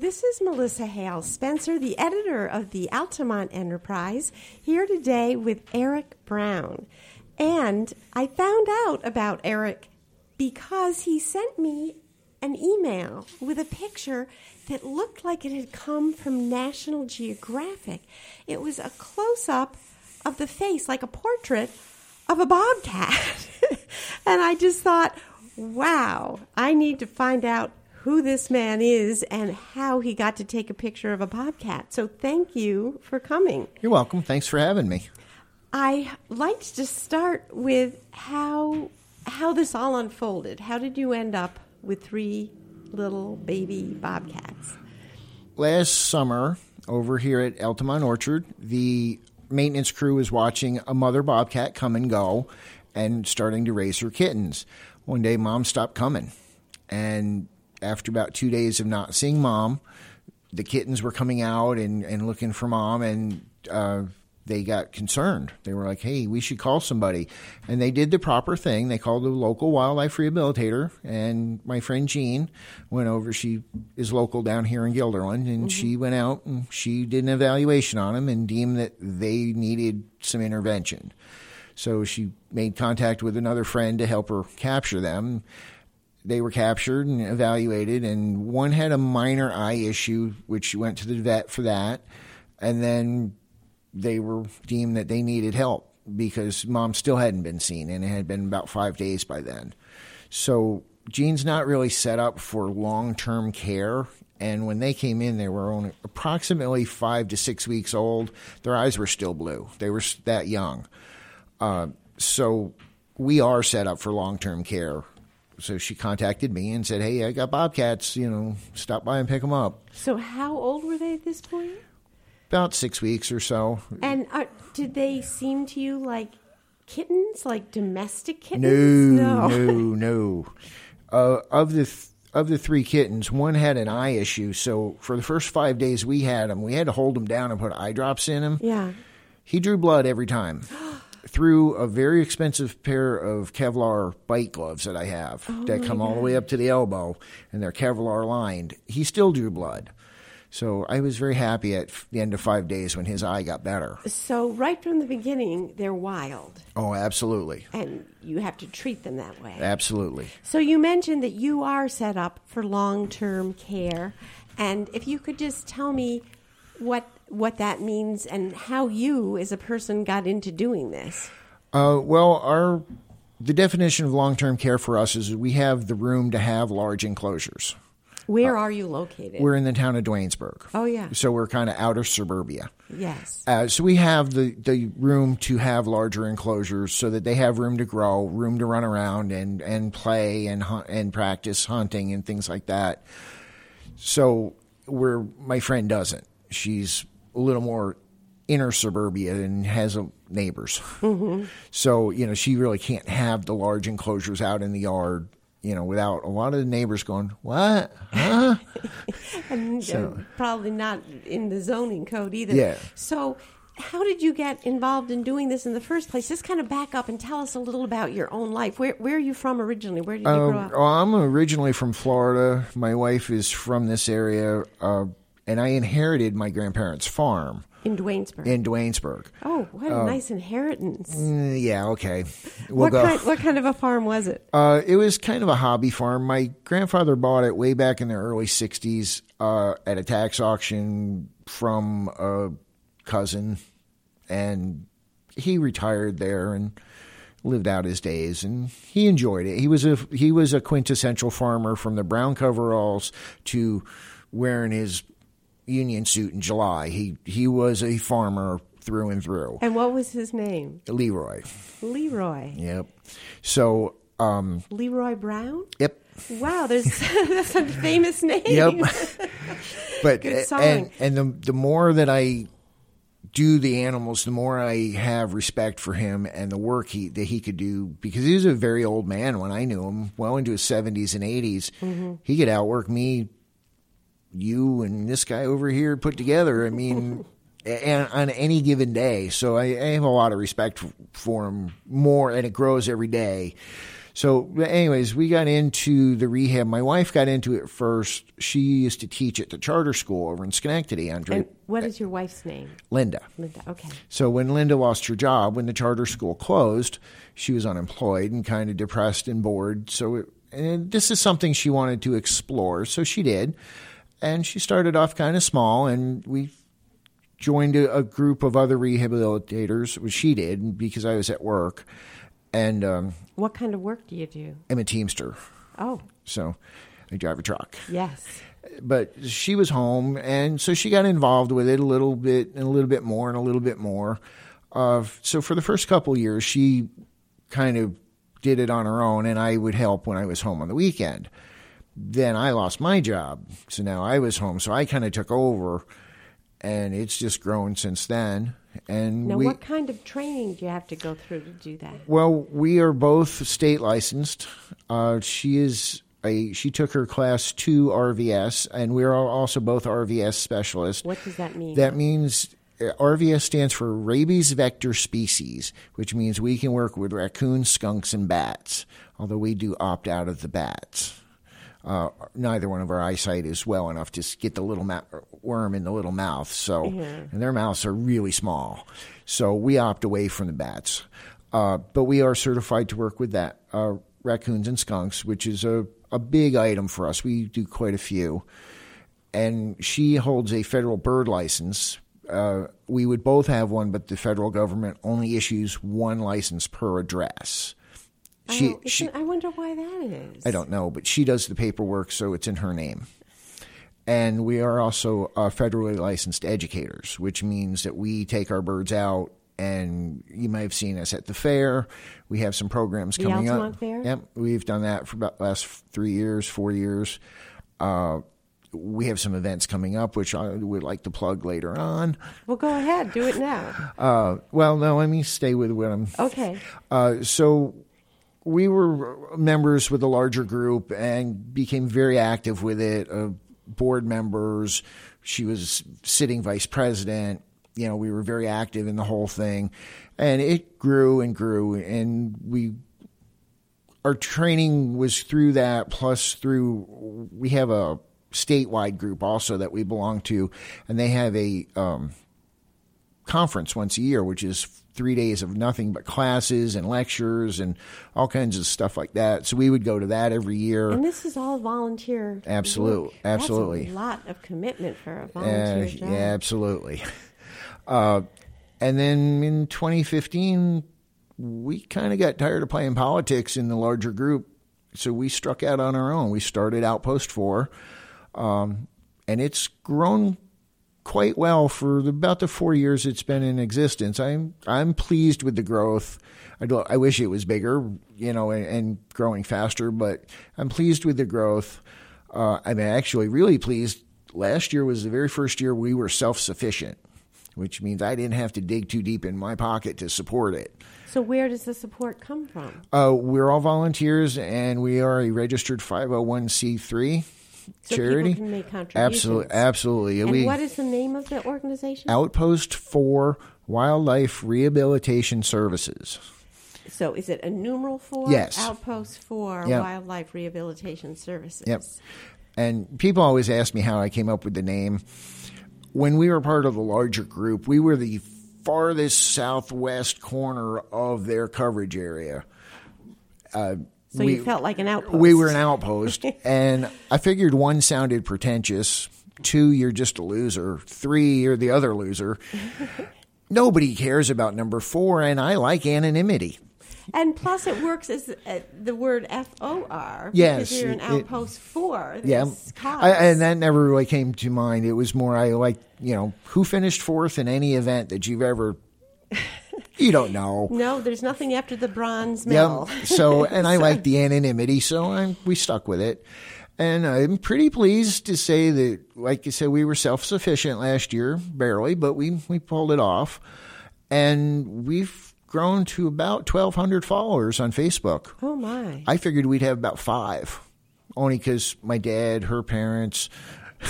This is Melissa Hale Spencer, the editor of the Altamont Enterprise, here today with Eric Brown. And I found out about Eric because he sent me an email with a picture that looked like it had come from National Geographic. It was a close up of the face, like a portrait of a bobcat. and I just thought, wow, I need to find out who this man is and how he got to take a picture of a bobcat. So thank you for coming. You're welcome. Thanks for having me. I like to start with how how this all unfolded. How did you end up with three little baby bobcats? Last summer, over here at Altamont Orchard, the maintenance crew was watching a mother bobcat come and go and starting to raise her kittens. One day, mom stopped coming. And after about two days of not seeing mom, the kittens were coming out and, and looking for mom. And uh, they got concerned. They were like, hey, we should call somebody. And they did the proper thing. They called the local wildlife rehabilitator. And my friend Jean went over. She is local down here in Guilderland. And mm-hmm. she went out and she did an evaluation on them and deemed that they needed some intervention. So she made contact with another friend to help her capture them. They were captured and evaluated, and one had a minor eye issue, which went to the vet for that. And then they were deemed that they needed help because mom still hadn't been seen and it had been about five days by then. So Jean's not really set up for long term care. And when they came in, they were only approximately five to six weeks old. Their eyes were still blue. They were that young. Uh, so we are set up for long term care. So she contacted me and said, Hey, I got bobcats, you know, stop by and pick them up. So, how old were they at this point? about six weeks or so. And uh, did they seem to you like kittens, like domestic kittens? No, no, no. no. Uh, of the th- of the three kittens, one had an eye issue. So for the first five days we had him, we had to hold him down and put eye drops in him. Yeah. He drew blood every time. through a very expensive pair of Kevlar bite gloves that I have oh that come all the way up to the elbow and they're Kevlar lined. He still drew blood. So I was very happy at the end of five days when his eye got better. So right from the beginning, they're wild. Oh, absolutely. And you have to treat them that way. Absolutely. So you mentioned that you are set up for long-term care, and if you could just tell me what what that means and how you, as a person, got into doing this. Uh, well, our the definition of long-term care for us is we have the room to have large enclosures. Where uh, are you located? We're in the town of Duanesburg. Oh yeah. So we're kind of outer suburbia. Yes. Uh, so we have the the room to have larger enclosures so that they have room to grow, room to run around and and play and hunt and practice hunting and things like that. So where my friend doesn't. She's a little more inner suburbia and has a, neighbors. Mm-hmm. So, you know, she really can't have the large enclosures out in the yard you know, without a lot of the neighbors going, "What? Huh?" and so, probably not in the zoning code either. Yeah. So, how did you get involved in doing this in the first place? Just kind of back up and tell us a little about your own life. Where Where are you from originally? Where did you grow up? Well, I'm originally from Florida. My wife is from this area, uh, and I inherited my grandparents' farm. In Duanesburg. In Duanesburg. Oh, what a uh, nice inheritance. Mm, yeah, okay. We'll what, kind, what kind of a farm was it? Uh, it was kind of a hobby farm. My grandfather bought it way back in the early 60s uh, at a tax auction from a cousin, and he retired there and lived out his days and he enjoyed it. He was a he was a quintessential farmer from the brown coveralls to wearing his union suit in July. He he was a farmer through and through. And what was his name? Leroy. Leroy. Yep. So um, Leroy Brown. Yep. Wow, there's that's a famous name. Yep. but Good song. and and the the more that I do the animals, the more I have respect for him and the work he that he could do because he was a very old man when I knew him, well into his seventies and 80s mm-hmm. He could outwork me you and this guy over here put together. I mean, and on any given day. So I, I, have a lot of respect for him more, and it grows every day. So, anyways, we got into the rehab. My wife got into it first. She used to teach at the charter school over in Schenectady. Andre And what is your wife's name? Linda. Linda. Okay. So when Linda lost her job, when the charter school closed, she was unemployed and kind of depressed and bored. So it, and this is something she wanted to explore. So she did, and she started off kind of small, and we joined a, a group of other rehabilitators. Well, she did because I was at work, and um, What kind of work do you do? I'm a teamster, Oh, so I drive a truck. yes. but she was home, and so she got involved with it a little bit, and a little bit more, and a little bit more. Uh, so for the first couple years, she kind of did it on her own, and I would help when I was home on the weekend. Then I lost my job, so now I was home, so I kind of took over, and it's just grown since then. And Now, we, what kind of training do you have to go through to do that? well, we are both state licensed. Uh, she is a she took her class two RVS, and we are also both RVS specialists. What does that mean? That means uh, RVS stands for rabies vector species, which means we can work with raccoons, skunks, and bats. Although we do opt out of the bats. Uh, neither one of our eyesight is well enough to get the little ma- worm in the little mouth. So, and their mouths are really small. So we opt away from the bats. Uh, but we are certified to work with that uh, raccoons and skunks, which is a, a big item for us. We do quite a few and she holds a federal bird license. Uh, we would both have one, but the federal government only issues one license per address. She, oh, she I wonder why that is. I don't know, but she does the paperwork, so it's in her name. And we are also uh, federally licensed educators, which means that we take our birds out. And you may have seen us at the fair. We have some programs The coming Altamont up. Fair? Yep, we've done that for about the last three years, four years. Uh, we have some events coming up, which I would like to plug later on. Well, go ahead. Do it now. Uh, well, no, let me stay with what I'm Okay. uh, so we were members with a larger group and became very active with it. Uh, board members. She was sitting vice president. You know, we were very active in the whole thing, and it grew and grew, and we. Our training was through that, plus through we have a statewide group also that we belong to, and they have a um, conference once a year, which is three days of nothing but classes and lectures and all kinds of stuff like that. So we would go to that every year. And this is all volunteer. Absolute- work. absolutely. That's a lot of commitment for a Uh, volunteer job. yeah, absolutely. Uh, and then in 2015, we kind of got tired of playing politics in the larger group, so we struck out on our own. We started Outpost Four, um, and it's grown quite well for the, about the four years it's been in existence. I'm I'm pleased with the growth. I do, I wish it was bigger, you know, and, and growing faster, but I'm pleased with the growth. Uh, I'm actually really pleased. Last year was the very first year we were self sufficient, which means I didn't have to dig too deep in my pocket to support it. So where does the support come from? Uh, we're all volunteers, and we are a registered 501c3 So charity. people can make contributions. Absolutely, absolutely. And we what is the name of the organization? Outpost for Wildlife Rehabilitation Services. so is it a numeral for? Yes. Outpost for Yep. Wildlife Rehabilitation Services. Yep. And people always ask me how I came up with the name. When we were part of the larger group, we were the farthest southwest corner of their coverage area. Uh, So we, you felt like an outpost. we were an outpost, and I figured one sounded pretentious. Two, you're just a loser. Three, you're the other loser. Nobody cares about number four, and I like anonymity. And plus, it works as uh, the word F O R. Yes, Because you're an it- outpost for this Yeah. I, and that never really came to mind. It was more I like you know who finished fourth in any event that you've ever. You don't know. no, there's nothing after the bronze medal. Yep. So, and I like the anonymity, so I'm, we stuck with it. And I'm pretty pleased to say that, like you said, we were self sufficient last year, barely, but we, we pulled it off. And we've grown to about 1,200 followers on Facebook. Oh my! I figured we'd have about five, only because my dad, her parents,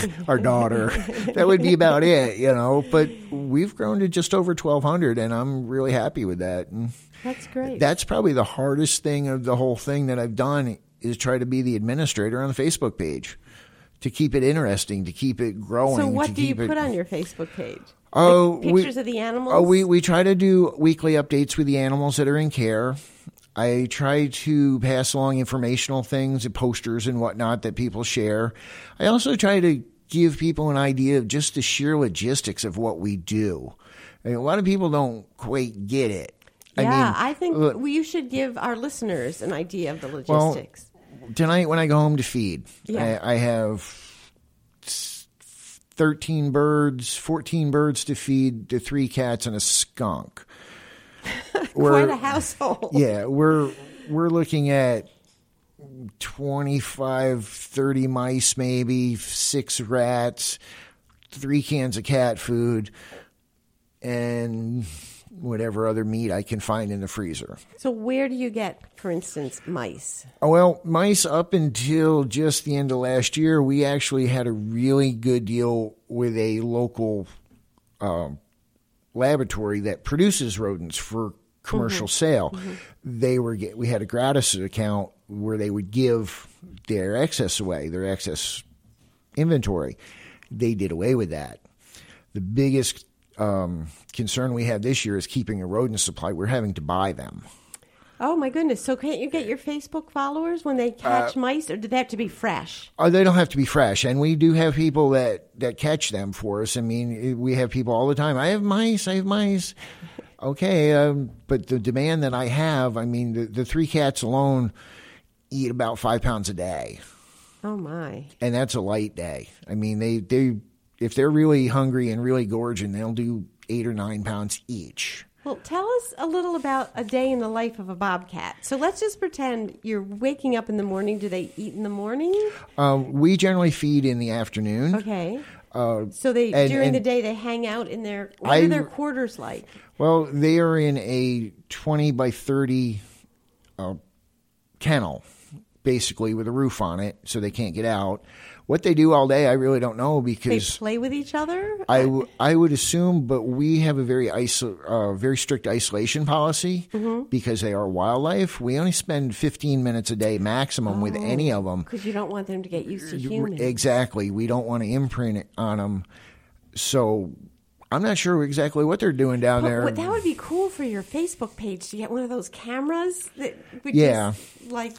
our daughter. that would be about it, you know. But we've grown to just over 1,200, and I'm really happy with that. And That's great. that's probably the hardest thing of the whole thing that I've done is try to be the administrator on the Facebook page to keep it interesting, to keep it growing. so, what do you keep it, put on your Facebook page? Oh, Like we- pictures of the animals. Oh, we we try to do weekly updates with the animals that are in care. I try to pass along informational things, posters and whatnot that people share. I also try to give people an idea of just the sheer logistics of what we do. I mean, a lot of people don't quite get it. yeah, I mean, I think look, we, you should give our listeners an idea of the Well, logistics. tonight when I go home to feed, Yeah. I, I have 13 birds, 14 birds to feed to three cats and a skunk. Quite a household. Yeah, we're we're looking at 25 30 mice maybe, 6 rats, 3 cans of cat food and whatever other meat I can find in the freezer. So, where do you get, for instance, mice? Oh, Well, mice up until just the end of last year, we actually had a really good deal with a local um, laboratory that produces rodents for commercial sale. They were get, we had a gratis account where they would give their excess away, their excess inventory. They did away with that. The biggest um, concern we have this year is keeping a rodent supply. We're having to buy them. Oh my goodness! So, can't you get your Facebook followers when they Uh, catch mice, or do they have to be fresh? Oh, they don't have to be fresh, and we do have people that that catch them for us. I mean, we have people all the time. I have mice. I have mice. Okay, um, but the demand that I have, I mean, the, the three cats alone eat about five pounds a day, Oh my! and that's a light day. I mean, they they if they're really hungry and really gorging, they'll do eight or nine pounds each. Well, tell us a little about a day in the life of a bobcat. So let's just pretend you're waking up in the morning. Do they eat in the morning? Um, we generally feed in the afternoon. Okay. so they Uh, and- during the day they hang out in their. What I- are their quarters like? Well, they are in a 20 by 30 uh, kennel, basically, with a roof on it, so they can't get out. What they do all day, I really don't know because They play with each other. I, w- I would assume, but we have a very iso- uh, very strict isolation policy because they are wildlife. We only spend 15 minutes a day maximum with any of them. because you don't want them to get used to humans. Exactly. We don't want to imprint it on them. So I'm not sure exactly what they're doing down But there. that would be cool for your Facebook page to get one of those cameras that would Yeah. just, like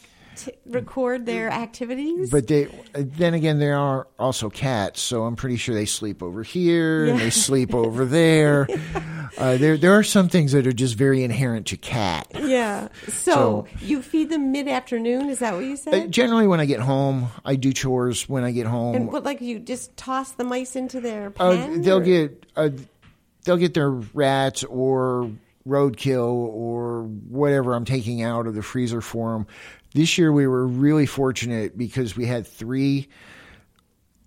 record their activities. But they, then again, there are also cats, so I'm pretty sure they sleep over here and they sleep over there. uh, there, there are some things that are just very inherent to cat. yeah. So, So- you feed them mid afternoon. Is that what you Uh, generally, when I get home, I do chores when I get home. and what, like you just toss the mice into their Uh, they'll or- get uh, they'll get their rats or roadkill or whatever I'm taking out of the freezer for them. This year we were really fortunate because we had three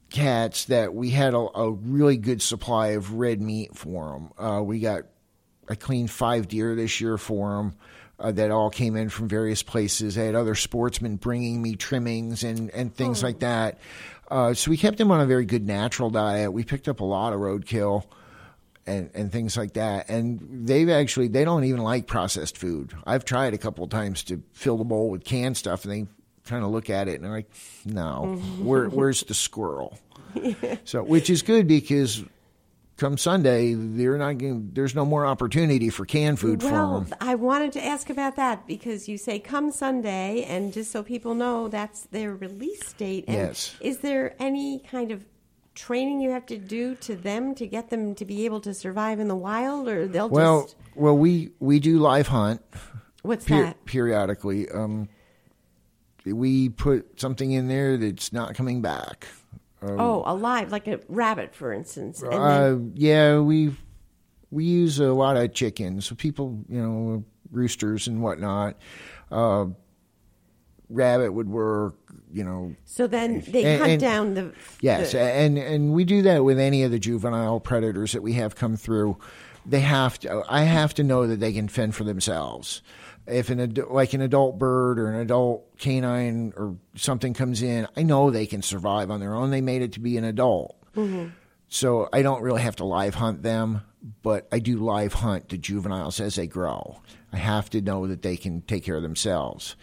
cats that we had a, a really good supply of red meat for them. Uh, we got I cleaned five deer this year for them. Uh, that all came in from various places. I had other sportsmen bringing me trimmings and, and things like that. Uh, so we kept them on a very good natural diet. We picked up a lot of roadkill and, and things like that. And they've actually, they don't even like processed food. I've tried a couple of times to fill the bowl with canned stuff and they kind of look at it and they're like, no, mm-hmm. where, where's the squirrel? So, which is good because come Sunday, they're not going there's no more opportunity for canned food Well, for them. I wanted to ask about that because you say come Sunday, and just so people know, that's their release date. And Yes. Is there any kind of training you have to do to them to get them to be able to survive in the wild, or they'll Well, just well, we, we do live hunt what's per- that? periodically. Um, we put something in there that's not coming back. oh, alive, like a rabbit, for instance. And then, Uh, yeah, we we use a lot of chickens. So people, you know, roosters and whatnot. Uh, rabbit would work. You know, so then they and- hunt and- down the yes, the- and and we do that with any of the juvenile predators that we have come through. They have to. I have to know that they can fend for themselves. if an ad- like an adult bird or an adult canine or something comes in, I know they can survive on their own. They made it to be an adult. Mm-hmm. So I don't really have to live hunt them, but I do live hunt the juveniles as they grow. I have to know that they can take care of themselves.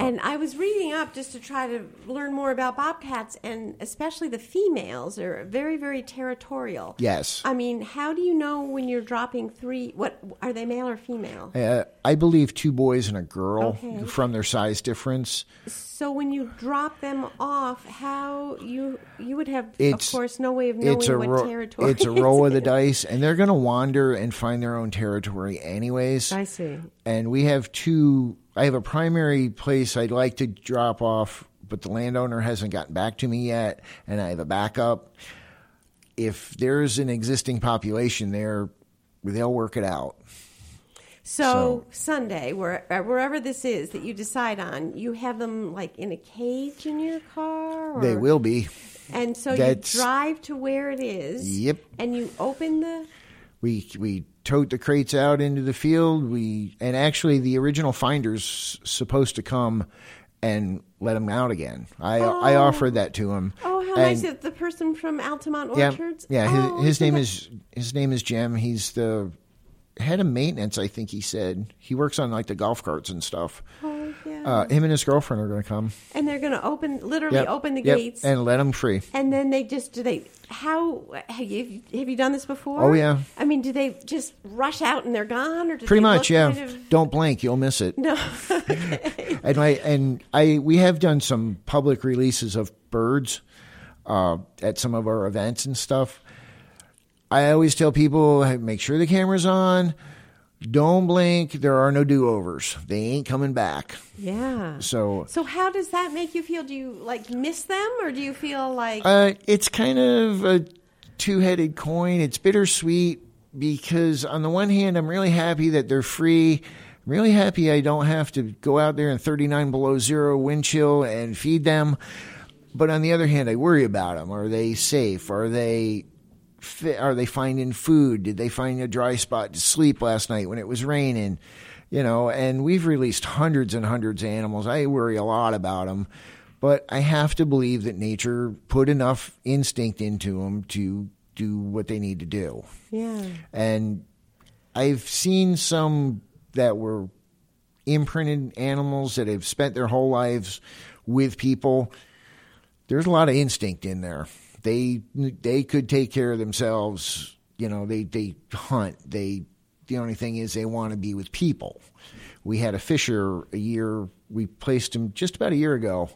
And I was reading up just to try to learn more about bobcats, and especially the females are very, very territorial. Yes. I mean, how do you know when you're dropping three? What are they, male or female? Uh, I believe two boys and a girl Okay. from their size difference. So when you drop them off, how you you would have, It's- of course, no way of knowing what ro- territory. it's a roll of the dice, and they're going to wander and find their own territory anyways. I see. and we have two i have a primary place i'd like to drop off but the landowner hasn't gotten back to me yet and i have a backup if there's an existing population there they'll work it out So, Sunday, where, uh, wherever this is that you decide on, you have them like in a cage in your car. Or, they will be And so That's- you drive to where it is. Yep. And you open the. We we tote the crates out into the field. We and actually the original finder's supposed to come and let them out again. I i Oh. offered that to him. Oh, how And- nice! The person from Altamont yeah Orchards. yeah Oh, his, his name that- is his name is jim. He's the head of maintenance i think he said. He works on like the golf carts and stuff. Oh, yeah. uh, him and his girlfriend are going to come and they're going to open, literally Yep, open the yep, gates, and let them free. and then they just do they. How have you have you done this before? Oh, yeah. I mean, do they just rush out and they're gone, or do Pretty much, yeah. kind of- Don't blink, you'll miss it. no. And I and I we have done some public releases of birds uh, at some of our events and stuff. I always tell people make sure the camera's on. Don't blink. There are no do overs. They ain't coming back. yeah. So So how does that make you feel? Do you like miss them, or do you feel like Uh, it's kind of a two-headed coin. It's bittersweet because on the one hand, I'm really happy that they're free. I'm really happy I don't have to go out there in 39 below zero wind chill and feed them. But on the other hand, I worry about them. Are they safe? Are they fi- are they finding food? Did they find a dry spot to sleep last night when it was raining? You know, and we've released hundreds and hundreds of animals. I worry a lot about them, but I have to believe that nature put enough instinct into them to do what they need to do. yeah? And I've seen some that were imprinted animals that have spent their whole lives with people. There's a lot of instinct in there. They they could take care of themselves. You know, they they hunt. They the only thing is they want to be with people. We had a fisher a year. We placed him just about a year ago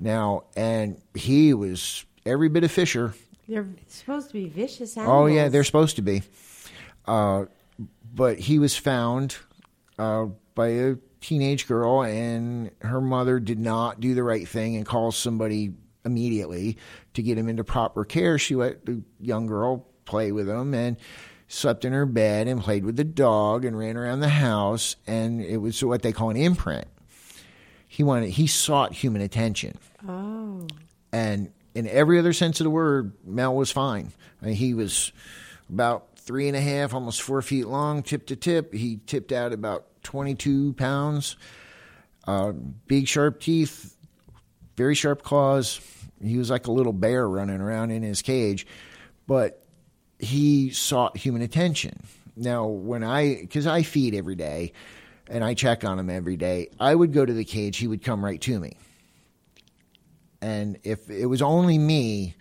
now, and he was every bit a fisher. They're supposed to be vicious animals. Oh yeah, they're supposed to be. Uh, but he was found uh, by a teenage girl, and her mother did not do the right thing and call somebody immediately to get him into proper care. She let the young girl play with him and slept in her bed and played with the dog and ran around the house, and it was what they call an imprint. He wanted he sought human attention Oh, and in every other sense of the word, Mel was fine. I mean, he was about three and a half, almost four feet long, tip to tip. He tipped out about 22 pounds. Uh, big, sharp teeth, very sharp claws. He was like a little bear running around in his cage, but he sought human attention. Now, when I, because I feed every day and I check on him every day, I would go to the cage, he would come right to me. And if it was only me,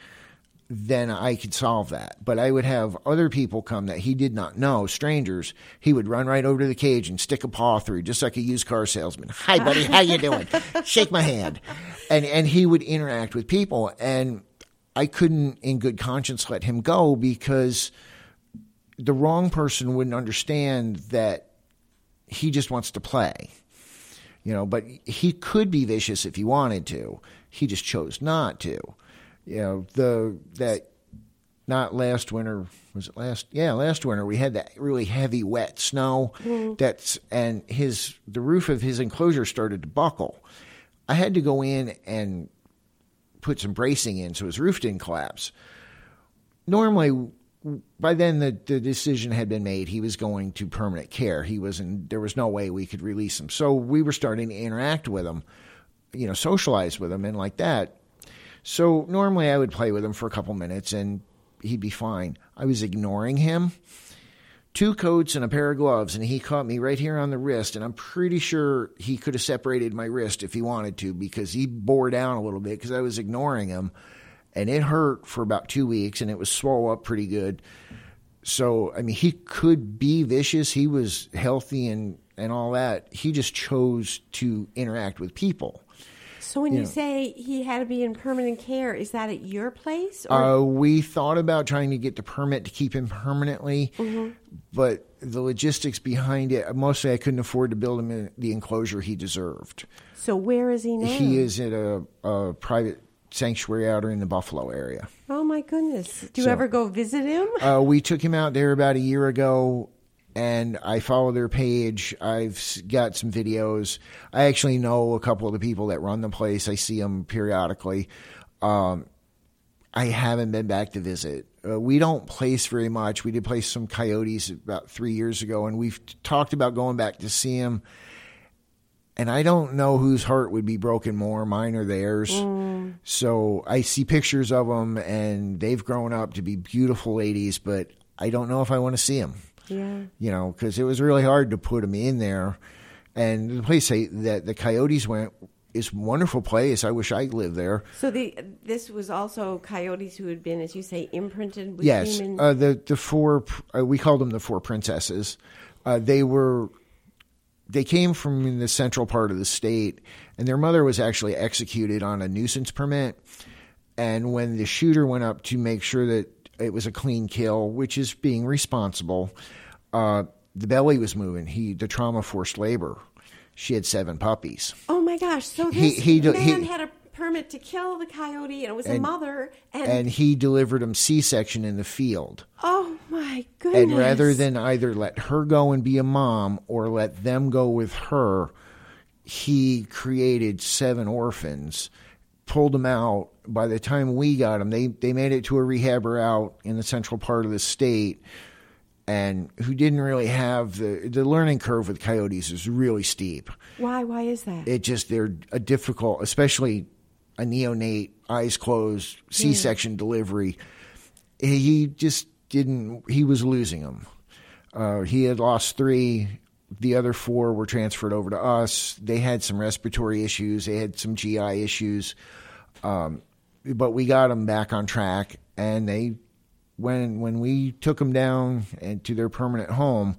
then I could solve that. But I would have other people come that he did not know, strangers. He would run right over to the cage and stick a paw through, just like a used car salesman. Hi, buddy, how you doing? Shake my hand, and and he would interact with people, and I couldn't, in good conscience, let him go because the wrong person wouldn't understand that he just wants to play you know but he could be vicious if he wanted to he just chose not to you know the that not last winter was it last yeah last winter we had that really heavy wet snow mm-hmm. that's and his the roof of his enclosure started to buckle i had to go in and put some bracing in so his roof didn't collapse normally by then the, the decision had been made. He was going to permanent care. He was in, there was no way we could release him. So we were starting to interact with him, you know, socialize with him and like that. So normally I would play with him for a couple minutes and he'd be fine. I was ignoring him. Two coats and a pair of gloves, and he caught me right here on the wrist. And I'm pretty sure he could have separated my wrist if he wanted to because he bore down a little bit because I was ignoring him and it hurt for about two weeks and it was swole up pretty good. So, I mean, he could be vicious. He was healthy and, and all that. He just chose to interact with people. So when you, Yeah. say he had to be in permanent care, is that at your place? Or Uh, we thought about trying to get the permit to keep him permanently, Mm-hmm. but the logistics behind it, mostly I couldn't afford to build him in the enclosure he deserved. so where is he now? He is at a, a private sanctuary out in the Buffalo area. Oh my goodness! Do you So- ever go visit him? Uh, we took him out there about a year ago, and I follow their page. I've got some videos. I actually know a couple of the people that run the place. I see them periodically. Um, I haven't been back to visit. Uh, we don't place very much. We did place some coyotes about three years ago, and we've talked about going back to see them. And I don't know whose heart would be broken more, mine or theirs. So I see pictures of them, and they've grown up to be beautiful ladies, but I don't know if I want to see them. Yeah. You know, because it was really hard to put them in there. And the place I, that the coyotes went is a wonderful place. I wish I lived there. So the this was also coyotes who had been, as you say, imprinted with Yes, human. uh, the the four uh, we called them the four princesses. Uh, they were they came from the central part of the state, and their mother was actually executed on a nuisance permit. And when the shooter went up to make sure that it was a clean kill, which is being responsible, uh, the belly was moving. He the trauma forced labor. She had seven puppies. oh my gosh! So He- this he do- man he- had a permit to kill the coyote, and it was a mother. And, And he delivered them C-section in the field. oh my goodness! And rather than either let her go and be a mom or let them go with her, he created seven orphans, pulled them out. By the time we got them, they, they made it to a rehabber out in the central part of the state and who didn't really have the, the learning curve with coyotes is really steep. why? Why is that? It just, they're a difficult, especially a neonate, eyes closed, C section delivery. He just didn't, he was losing them. Uh, he had lost three. The other four were transferred over to us. They had some respiratory issues. They had some GI issues. Um, but we got them back on track. And they, when when we took them down and to their permanent home,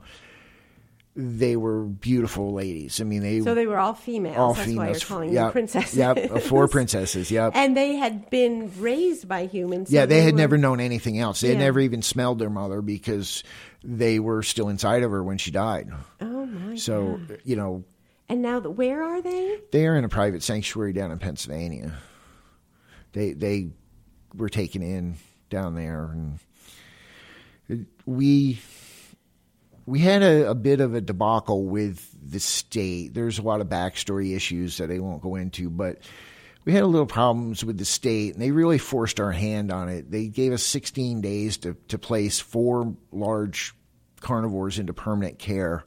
they were beautiful ladies. I mean, they so they were all females. all That's females. why you're calling yep, them princesses. Yep, uh, four princesses. Yep. And they had been raised by humans. so yeah, they had were- never known anything else. They had never even smelled their mother because they were still inside of her when she died. Oh my! So, God. you know, And now, the, where are they? they are in a private sanctuary down in Pennsylvania. They they were taken in down there, and we we had a, a bit of a debacle with the state. There's a lot of backstory issues that I won't go into, but we had a little problems with the state, and they really forced our hand on it. They gave us 16 days to to place four large carnivores into permanent care.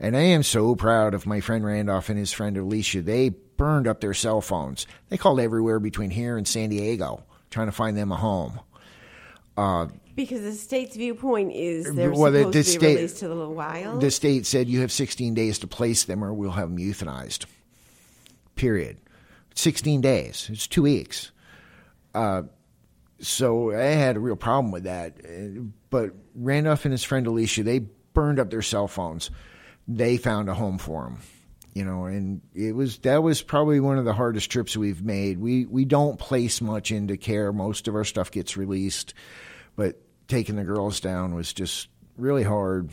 And I am so proud of my friend Randolph and his friend Alicia. They burned up their cell phones. They called everywhere between here and San Diego trying to find them a home. Because the state's viewpoint is they're Well, the- supposed the to be state- released to the wild. The state said you have 16 days to place them or we'll have them euthanized. Period. 16 days. It's two weeks. Uh, so I had a real problem with that. Uh, But Randolph and his friend Alicia, they burned up their cell phones. They found a home for them. You know, and it was that was probably one of the hardest trips we've made. We we don't place much into care. Most of our stuff gets released, but taking the girls down was just really hard.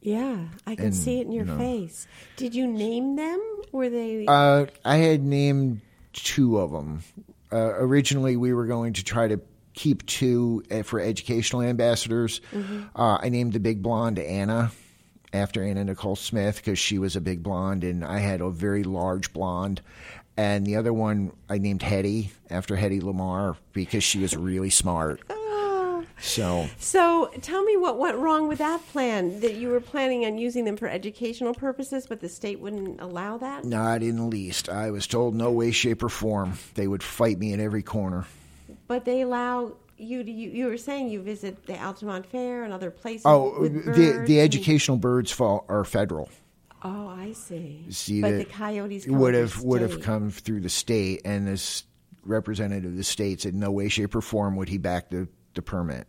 yeah, I can And, see it in your you know. face. Did you name them? Were they? Uh, I had named two of them. Uh, originally, we were going to try to keep two uh, for educational ambassadors. Uh, I named the big blonde Anna after Anna Nicole Smith because she was a big blonde, and I had a very large blonde. And the other one I named Hedy after Hedy Lamarr because she was really smart. oh, So So tell me what went wrong with that plan that you were planning on using them for educational purposes, but the state wouldn't allow that? not in the least. I was told no way, shape, or form. They would fight me in every corner. But they allow you you, you were saying you visit the Altamont Fair and other places. Oh, the the and- educational birds fall are federal. Oh, I see. See but that the coyotes would have would have come through the state, and this representative of the state said no way, shape, or form would he back the the permit.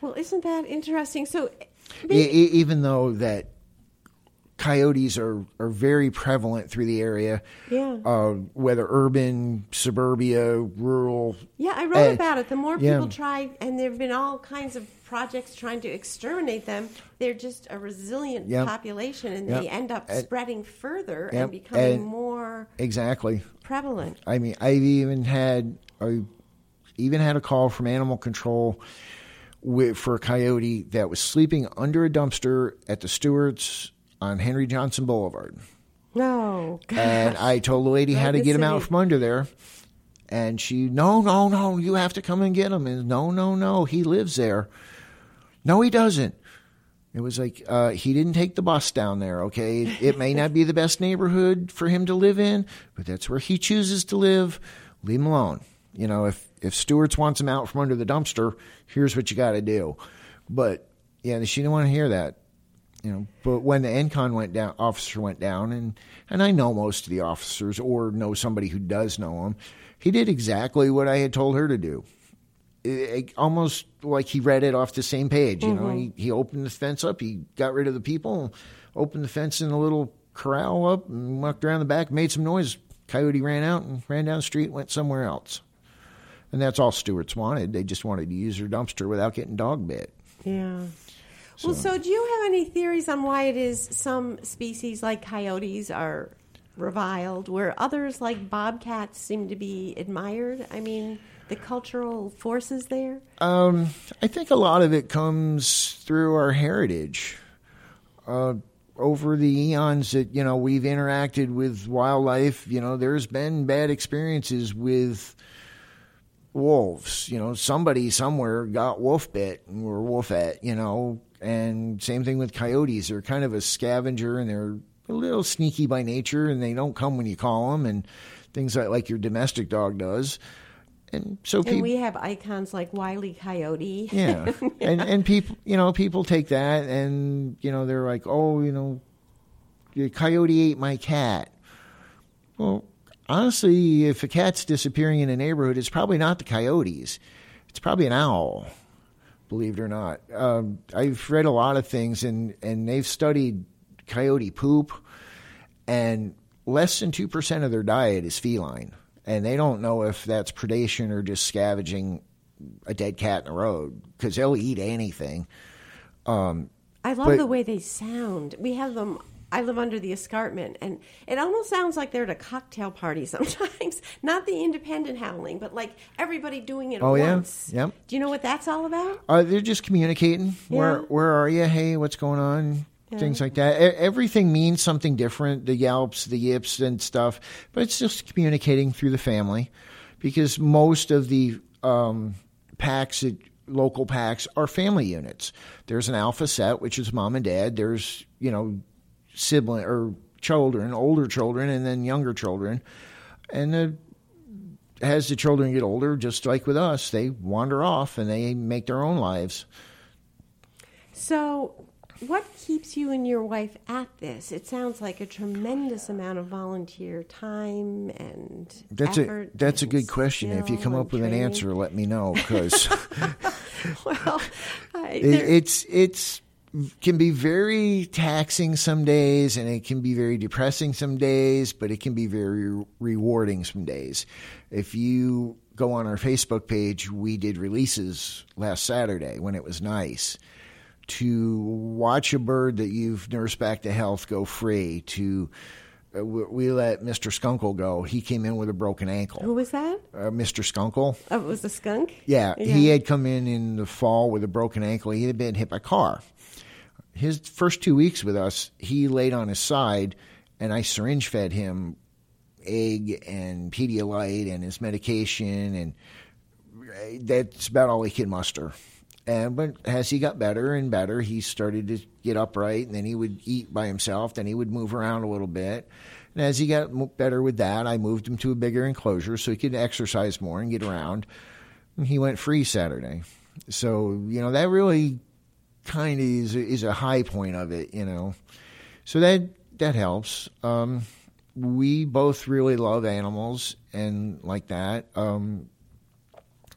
Well, isn't that interesting? So, e- even though that coyotes are, are very prevalent through the area, Yeah. uh, whether urban, suburbia, rural. yeah, I wrote Uh, about it. The more yeah. people try, and there have been all kinds of projects trying to exterminate them, they're just a resilient Yep. population, and Yep. they end up And- spreading further Yep. and becoming And- more Exactly. prevalent. I mean, I've even had I even had a call from animal control with, for a coyote that was sleeping under a dumpster at the Stewarts on Henry Johnson Boulevard. No, And I told the lady how to get him out from under there. And she, no, no, no, you have to come and get him. And no, no, no, he lives there. No, he doesn't. It was like uh, he didn't take the bus down there. Okay, it may not be the best neighborhood for him to live in, but that's where he chooses to live. Leave him alone. You know, if if Stewart's wants him out from under the dumpster, here's what you got to do. But yeah, she didn't want to hear that. You know, but when the NCON went down, officer went down, and and I know most of the officers or know somebody who does know him. He did exactly what I had told her to do it, it- almost like he read it off the same page. You know, mm-hmm. he, he opened the fence up, he got rid of the people, opened the fence in a little corral up, and walked around the back, made some noise. Coyote ran out and ran down the street, went somewhere else. And that's all Stewart's wanted. They just wanted to use their dumpster without getting dog bit. Yeah. Well, so do you have any theories on why it is some species like coyotes are reviled, where others like bobcats seem to be admired? I mean, the cultural forces there. Um, I think a lot of it comes through our heritage. Uh, over the eons that you know we've interacted with wildlife, you know, there's been bad experiences with wolves. You know, somebody somewhere got wolf bit and were wolf at. You know, and same thing with coyotes. They're kind of a scavenger and they're a little sneaky by nature, and they don't come when you call them, and things like like your domestic dog does. And so. And we have icons like Wiley Coyote. Yeah, and and people, you know, people take that and you know they're like, oh, you know, the coyote ate my cat. Well, honestly, if a cat's disappearing in a neighborhood, it's probably not the coyotes. It's probably an owl. Believe it or not, um, I've read a lot of things and and they've studied coyote poop, and less than two percent of their diet is feline, and they don't know if that's predation or just scavenging a dead cat in the road because they'll eat anything. I love But- the way they sound. We have them. I live under the escarpment, and it almost sounds like they're at a cocktail party sometimes. Not the independent howling, but like everybody doing it Oh, at yeah? once. Yep. Do you know what that's all about? Uh, they're just communicating. Where Yeah. where are you? Hey, what's going on? Things like that. E- Everything means something different. The yelps, the yips, and stuff. But it's just communicating through the family, because most of the um, packs, that- local packs, are family units. There's an alpha set, which is mom and dad. There's you know sibling or children, older children, and then younger children, and the as the children get older, just like with us, they wander off and they make their own lives. So, what keeps you and your wife at this? It sounds like a tremendous amount of volunteer time and That's effort a that's a good question. If you come up with an answer, let me know because well, I, it, it's it's can be very taxing some days and it can be very depressing some days, but it can be very rewarding some days. If you go on our Facebook page, we did releases last Saturday when it was nice. To watch a bird that you've nursed back to health go free, to uh, we we let Mr. Skunkle go. He came in with a broken ankle. who was that? Uh, Mr. Skunkle. Oh, it was a skunk. Yeah, he had come in in the fall with a broken ankle. He had been hit by a car. His first two weeks with us, he laid on his side, and I syringe fed him egg and Pedialyte and his medication, and uh, that's about all he could muster. And but as he got better and better, he started to get upright, and then he would eat by himself. Then he would move around a little bit. And as he got better with that, I moved him to a bigger enclosure so he could exercise more and get around. And he went free Saturday. So you know that really kind of is is a high point of it. You know, so that that helps. Um, we both really love animals and like that. Um,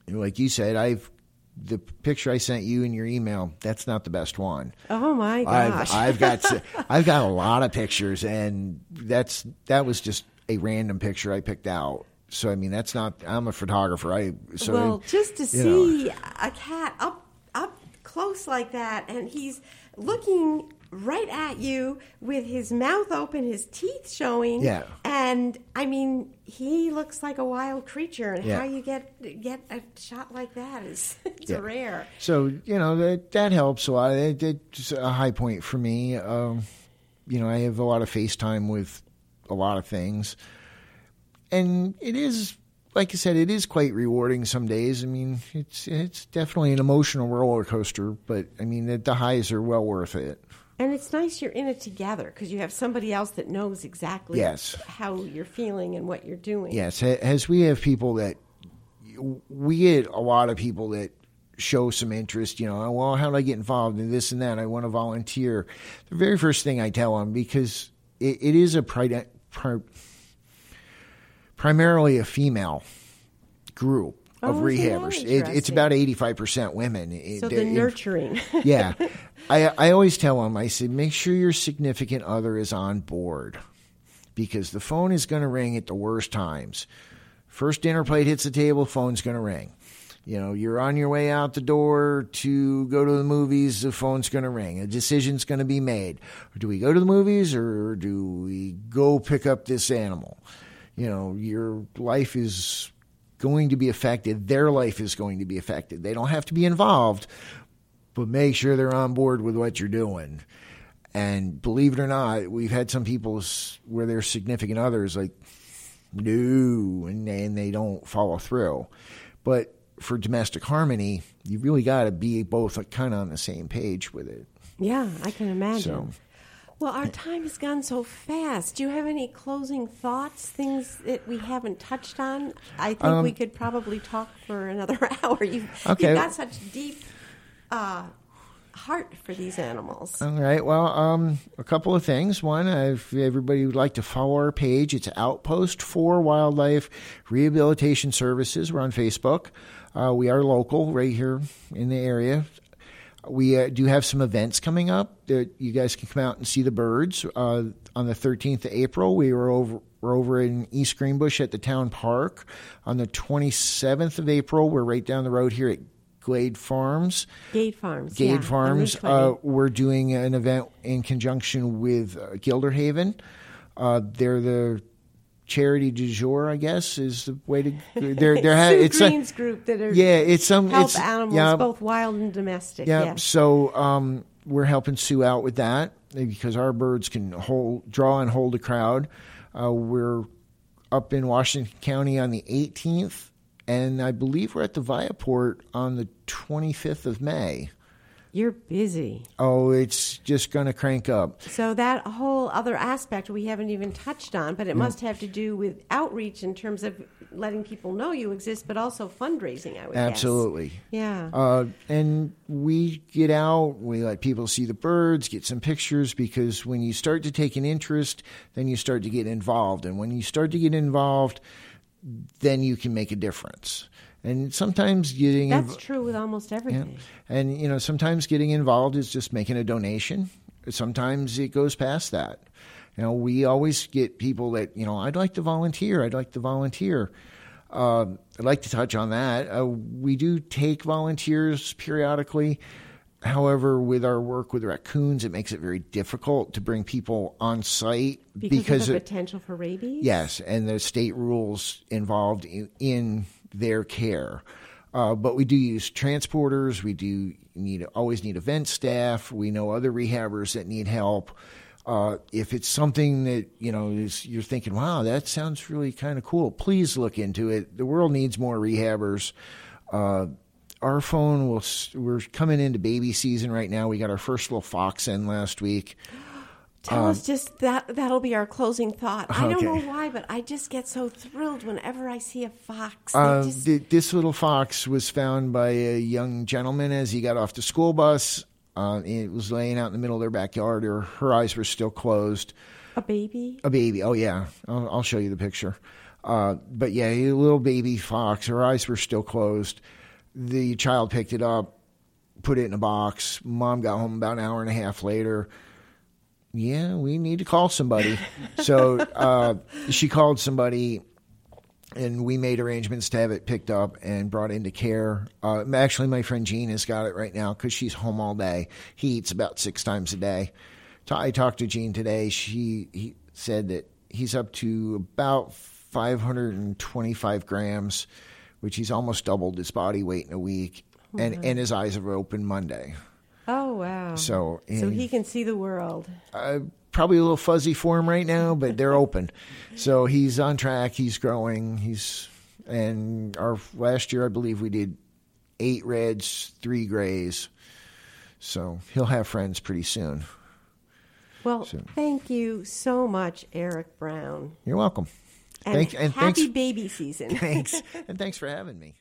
like you said, I've the picture I sent you in your email. That's not the best one. Oh my gosh! I've, I've got I've got a lot of pictures, and that's that was just a random picture I picked out. So I mean, that's not. I'm a photographer. I so well just to see know. a cat up up close like that, and he's looking right at you with his mouth open, his teeth showing. Yeah. And I mean, he looks like a wild creature, and yeah. how you get get a shot like that is it's yeah. rare. So you know that that helps a lot. It, it's a high point for me. Um, you know, I have a lot of FaceTime with a lot of things, and it is. Like I said, it is quite rewarding some days. I mean, it's it's definitely an emotional roller coaster, but I mean, the, the highs are well worth it. And it's nice you're in it together because you have somebody else that knows exactly yes. how you're feeling and what you're doing. Yes, as we have people that we get a lot of people that show some interest. You know, oh, well, how do I get involved in this and that? I want to volunteer. The very first thing I tell them because it, it is a pride. pri- primarily a female group of oh, rehabbers. It, it's about 85% women. So the nurturing. yeah. I, I always tell them, I say, make sure your significant other is on board because the phone is going to ring at the worst times. First dinner plate hits the table, phone's going to ring. You know, you're on your way out the door to go to the movies, the phone's going to ring. A decision's going to be made. Do we go to the movies or do we go pick up this animal? You know, your life is going to be affected. Their life is going to be affected. They don't have to be involved, but make sure they're on board with what you're doing. And believe it or not, we've had some people where their significant others like, no, and they, and they don't follow through. But for domestic harmony, you really got to be both kind of on the same page with it. Yeah, I can imagine. So, well, our time has gone so fast. Do you have any closing thoughts, things that we haven't touched on? I think um, we could probably talk for another hour. You've, okay. you've got such deep uh, heart for these animals. All right. Well, um, a couple of things. One, if everybody would like to follow our page, it's Outpost for Wildlife Rehabilitation Services. We're on Facebook. Uh, we are local, right here in the area. We uh, do have some events coming up that you guys can come out and see the birds. Uh, on the 13th of April, we were over we're over in East Greenbush at the town park. On the 27th of April, we're right down the road here at Glade Farms. Gade Farms. Glade yeah, Farms. Uh, we're doing an event in conjunction with uh, Gilderhaven. Uh, they're the charity du jour, I guess, is the way to. They're they're ha- it's Green's a, group that are yeah, it's some help it's, animals yeah, both wild and domestic. Yeah, yeah. so um, we're helping Sue out with that because our birds can hold, draw and hold a crowd. Uh, we're up in Washington County on the 18th, and I believe we're at the Viaport on the 25th of May. You're busy. Oh, it's just going to crank up. So that whole other aspect we haven't even touched on, but it mm. must have to do with outreach in terms of letting people know you exist, but also fundraising. I would say. absolutely, guess. yeah. Uh, and we get out, we let people see the birds, get some pictures, because when you start to take an interest, then you start to get involved, and when you start to get involved, then you can make a difference and sometimes getting that's inv- true with almost everything. Yeah. And you know, sometimes getting involved is just making a donation. Sometimes it goes past that. You know, we always get people that you know, I'd like to volunteer. I'd like to volunteer. Uh, I'd like to touch on that. Uh, we do take volunteers periodically. However, with our work with raccoons, it makes it very difficult to bring people on site because, because of the potential for rabies. Yes, and the state rules involved in, in their care. Uh, but we do use transporters. We do need always need event staff. We know other rehabbers that need help. Uh, if it's something that you know is, you're thinking, wow, that sounds really kind of cool, please look into it. The world needs more rehabbers. Uh, our phone will. We're coming into baby season right now. We got our first little fox in last week. Tell us just that. That'll be our closing thought. I don't know Um, why, but I just get so thrilled whenever I see a fox. Uh, just- th- this little fox was found by a young gentleman as he got off the school bus. Uh, it was laying out in the middle of their backyard. Her, her eyes were still closed. a baby. A baby. Oh yeah, I'll, I'll show you the picture. Uh, but yeah, a little baby fox. Her eyes were still closed. The child picked it up, put it in a box. Mom got home about an hour and a half later. Yeah, we need to call somebody. so uh, she called somebody, and we made arrangements to have it picked up and brought into care. Uh, actually, my friend Jean has got it right now because she's home all day. He eats about six times a day. I talked to Jean today. She he said that he's up to about 525 grams, which he's almost doubled his body weight in a week, and and his eyes are open Monday. Oh wow! So so he can see the world. uh, probably a little fuzzy for him right now, but they're open. So he's on track. He's growing. He's and our last year, I believe we did eight reds, three grays. So he'll have friends pretty soon. Well, So- thank you so much, Eric Brown. You're welcome. And Thank- and happy thanks- baby season. Thanks, and thanks for having me.